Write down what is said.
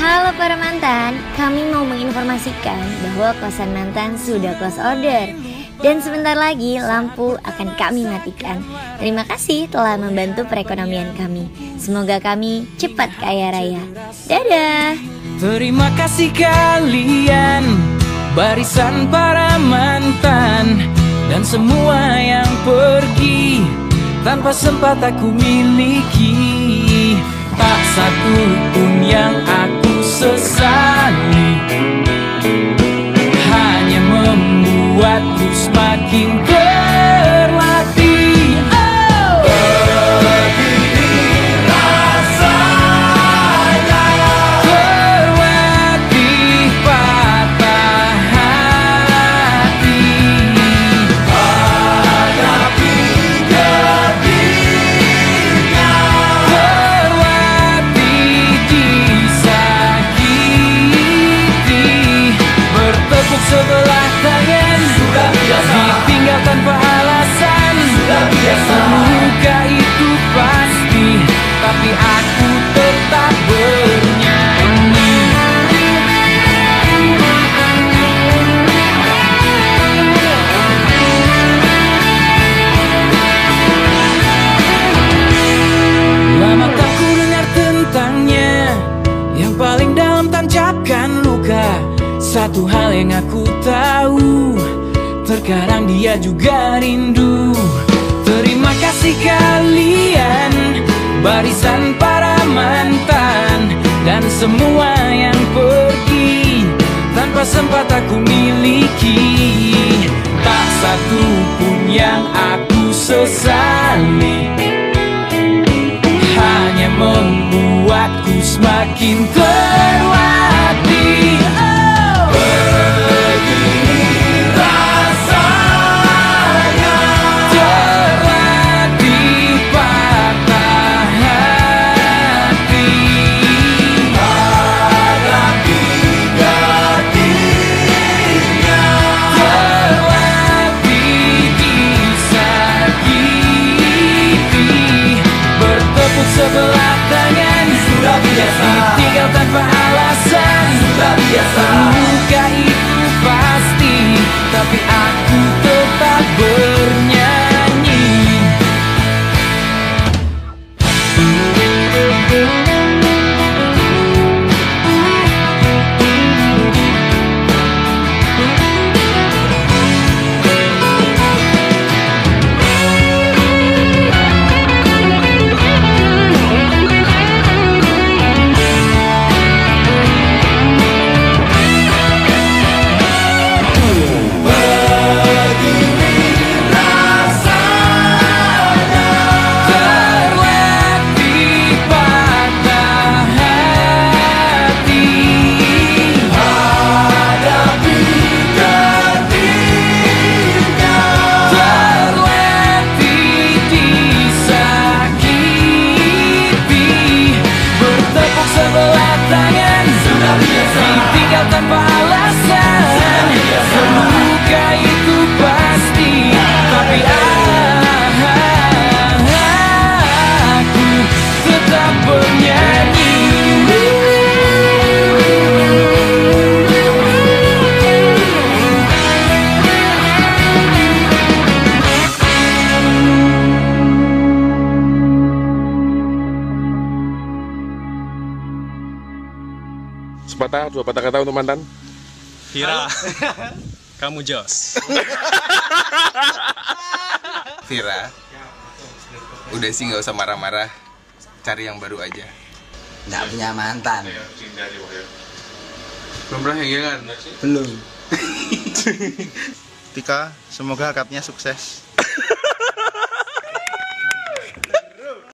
Halo para mantan, kami mau menginformasikan bahwa kosan mantan sudah close order dan sebentar lagi lampu akan kami matikan. Terima kasih telah membantu perekonomian kami. Semoga kami cepat kaya raya. Dadah. Terima kasih kalian barisan para mantan dan semua yang pergi tanpa sempat aku miliki tak satu pun yang aku sesali luka Satu hal yang aku tahu Terkadang dia juga rindu. Terima kasih kalian Barisan para mantan Dan semua yang pergi. Tanpa sempat aku miliki Tak satu pun yang aku sesali. Hanya membuatku semakin terlatih. Tangan Sudah biasa Ditinggal tanpa Sepatah, dua patah kata untuk mantan. Vira, kamu jos. Vira Udah sih nggak usah marah-marah Cari yang baru aja nggak punya mantan Belum pernah yang kan? belum Tika, semoga akadnya sukses.